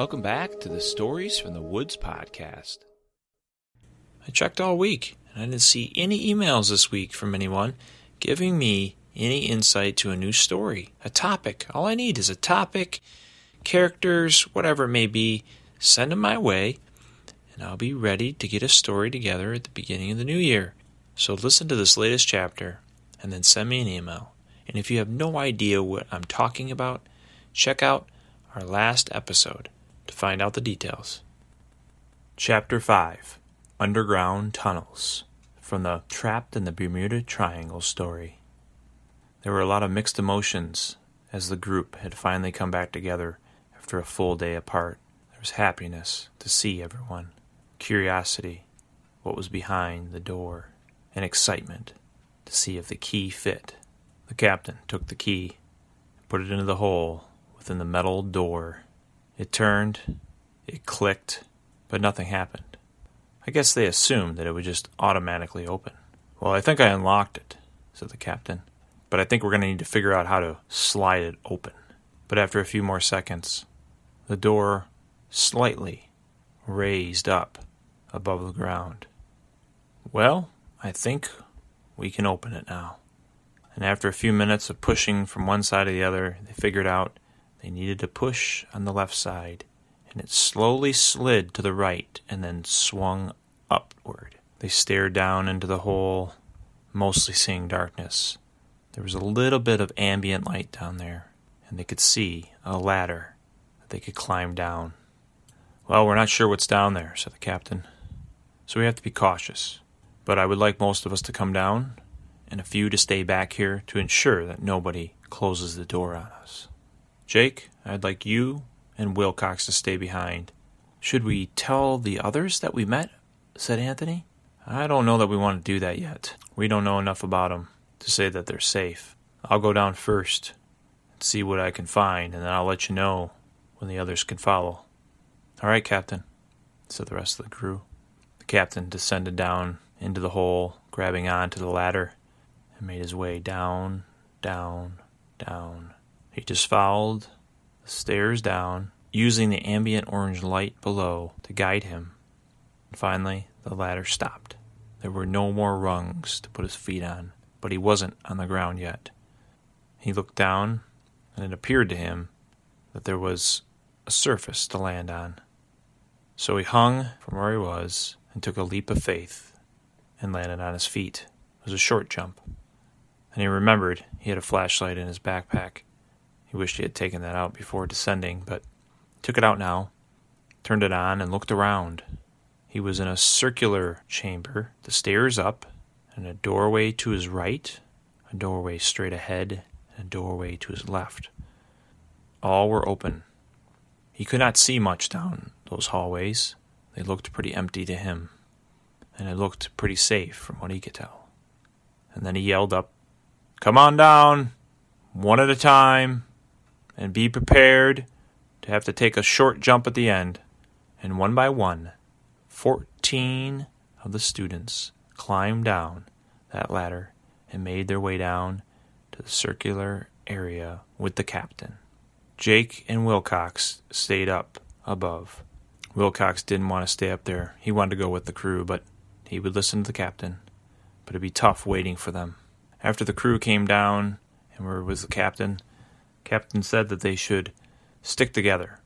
Welcome back to the Stories from the Woods podcast. I checked all week and I didn't see any emails this week from anyone giving me any insight to a new story, a topic. All I need is a topic, characters, whatever it may be. Send them my way, and I'll be ready to get a story together at the beginning of the new year. So listen to this latest chapter and then send me an email. And if you have no idea what I'm talking about, check out our last episode to find out the details. Chapter 5 Underground Tunnels from the Trapped in the Bermuda Triangle story. There were a lot of mixed emotions as the group had finally come back together after a full day apart. There was happiness to see everyone, curiosity, what was behind the door, and excitement to see if the key fit. The captain took the key and put it into the hole within the metal door. It turned, it clicked, but nothing happened. I guess they assumed that it would just automatically open. Well, I think I unlocked it, said the captain but I think we're going to need to figure out how to slide it open. But after a few more seconds, the door slightly raised up above the ground. Well, I think we can open it now. And after a few minutes of pushing from one side to the other, they figured out they needed to push on the left side, and it slowly slid to the right and then swung upward. They stared down into the hole, mostly seeing darkness. There was a little bit of ambient light down there, and they could see a ladder that they could climb down. Well, we're not sure what's down there, said the captain, so we have to be cautious. But I would like most of us to come down, and a few to stay back here to ensure that nobody closes the door on us. Jake, I'd like you and Wilcox to stay behind. Should we tell the others that we met? said Anthony. I don't know that we want to do that yet. We don't know enough about them to say that they're safe. I'll go down first and see what I can find, and then I'll let you know when the others can follow. All right, Captain, said the rest of the crew. The captain descended down into the hole, grabbing on to the ladder, and made his way down, down, down. He just followed the stairs down, using the ambient orange light below to guide him. Finally, the ladder stopped. There were no more rungs to put his feet on but he wasn't on the ground yet. He looked down, and it appeared to him that there was a surface to land on. So he hung from where he was and took a leap of faith and landed on his feet. It was a short jump. And he remembered he had a flashlight in his backpack. He wished he had taken that out before descending, but took it out now, turned it on, and looked around. He was in a circular chamber, the stairs up, and a doorway to his right, a doorway straight ahead, and a doorway to his left. All were open. He could not see much down those hallways. They looked pretty empty to him, and it looked pretty safe from what he could tell. And then he yelled up, Come on down, one at a time, and be prepared to have to take a short jump at the end. And one by one, fourteen of the students climbed down that ladder and made their way down to the circular area with the captain. Jake and Wilcox stayed up above. Wilcox didn't want to stay up there. He wanted to go with the crew, but he would listen to the captain. But it'd be tough waiting for them. After the crew came down and were with the captain, captain said that they should stick together.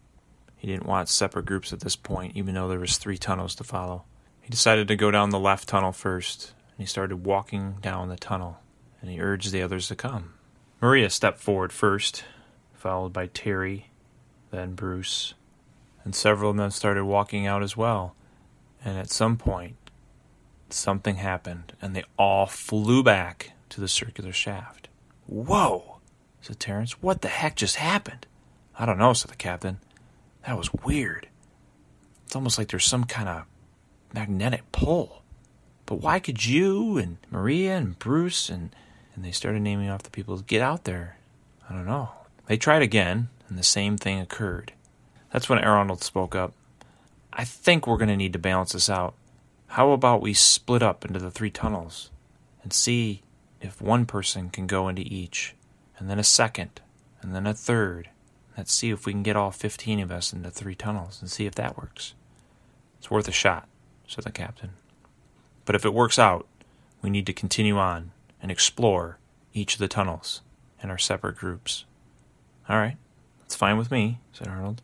He didn't want separate groups at this point, even though there was three tunnels to follow. He decided to go down the left tunnel first, and he started walking down the tunnel, and he urged the others to come. Maria stepped forward first, followed by Terry, then Bruce, and several of them started walking out as well. And at some point, something happened, and they all flew back to the circular shaft. Whoa, said Terence. What the heck just happened? I don't know, said the captain. That was weird. It's almost like there's some kind of magnetic pull. But why could you and Maria and Bruce and and they started naming off the people get out there? I don't know. They tried again, and the same thing occurred. That's when Arnold spoke up. I think we're going to need to balance this out. How about we split up into the three tunnels and see if one person can go into each, and then a second, and then a third, Let's see if we can get all 15 of us into three tunnels and see if that works. It's worth a shot, said the captain. But if it works out, we need to continue on and explore each of the tunnels in our separate groups. All right, that's fine with me, said Arnold.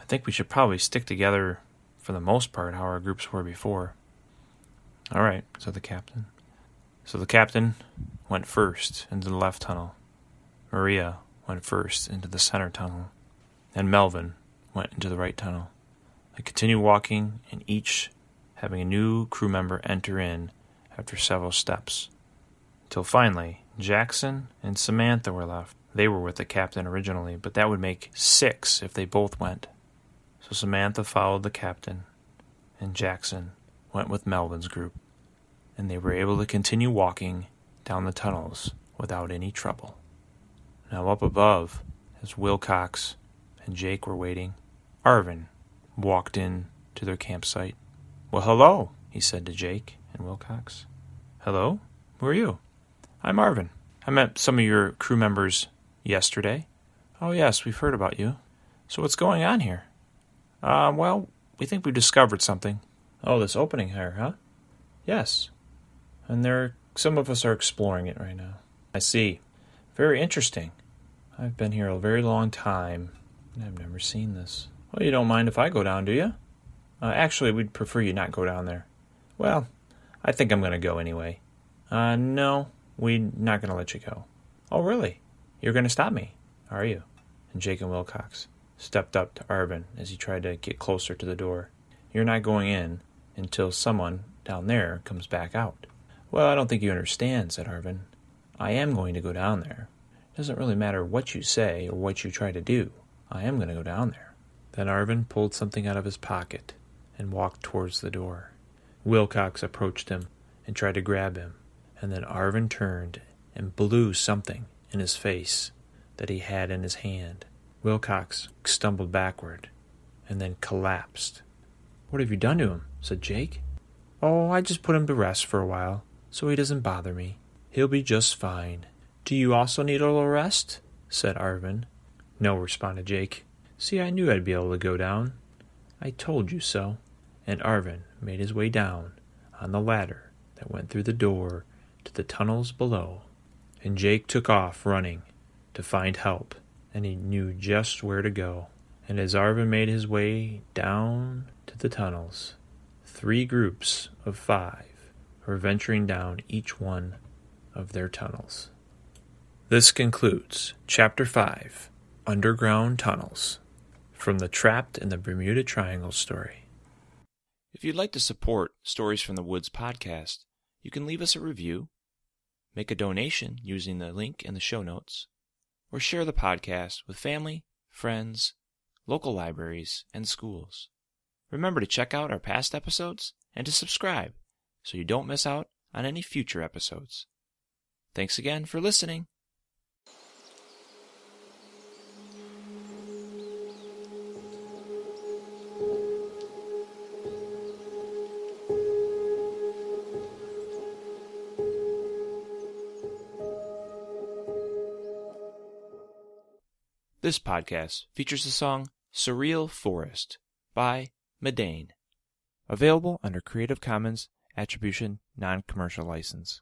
I think we should probably stick together for the most part how our groups were before. All right, said the captain. So the captain went first into the left tunnel. Maria went first into the center tunnel, and Melvin went into the right tunnel. They continued walking, and each having a new crew member enter in after several steps, Till finally Jackson and Samantha were left. They were with the captain originally, but that would make six if they both went. So Samantha followed the captain, and Jackson went with Melvin's group, and they were able to continue walking down the tunnels without any trouble. Now, up above, as Wilcox and Jake were waiting, Arvin walked in to their campsite. Well, hello, he said to Jake and Wilcox. Hello, who are you? I'm Arvin. I met some of your crew members yesterday. Oh, yes, we've heard about you. So, what's going on here? Uh, well, we think we've discovered something. Oh, this opening here, huh? Yes. And there, some of us are exploring it right now. I see. Very interesting. I've been here a very long time, and I've never seen this. Well, you don't mind if I go down, do you? Uh, actually, we'd prefer you not go down there. Well, I think I'm going to go anyway. Uh, no, we're not going to let you go. Oh, really? You're going to stop me, are you? And Jake and Wilcox stepped up to Arvin as he tried to get closer to the door. You're not going in until someone down there comes back out. Well, I don't think you understand, said Arvin. I am going to go down there. Doesn't really matter what you say or what you try to do. I am going to go down there. Then Arvin pulled something out of his pocket and walked towards the door. Wilcox approached him and tried to grab him, and then Arvin turned and blew something in his face that he had in his hand. Wilcox stumbled backward and then collapsed. What have you done to him? said Jake. Oh, I just put him to rest for a while, so he doesn't bother me. He'll be just fine. Do you also need a little rest? said Arvin. No, responded Jake. See, I knew I'd be able to go down. I told you so. And Arvin made his way down on the ladder that went through the door to the tunnels below. And Jake took off running to find help, and he knew just where to go. And as Arvin made his way down to the tunnels, three groups of five were venturing down each one of their tunnels. This concludes Chapter 5 Underground Tunnels from the Trapped in the Bermuda Triangle story. If you'd like to support Stories from the Woods podcast, you can leave us a review, make a donation using the link in the show notes, or share the podcast with family, friends, local libraries, and schools. Remember to check out our past episodes and to subscribe so you don't miss out on any future episodes. Thanks again for listening. This podcast features the song Surreal Forest by Meydän. Available under Creative Commons Attribution Non Commercial License.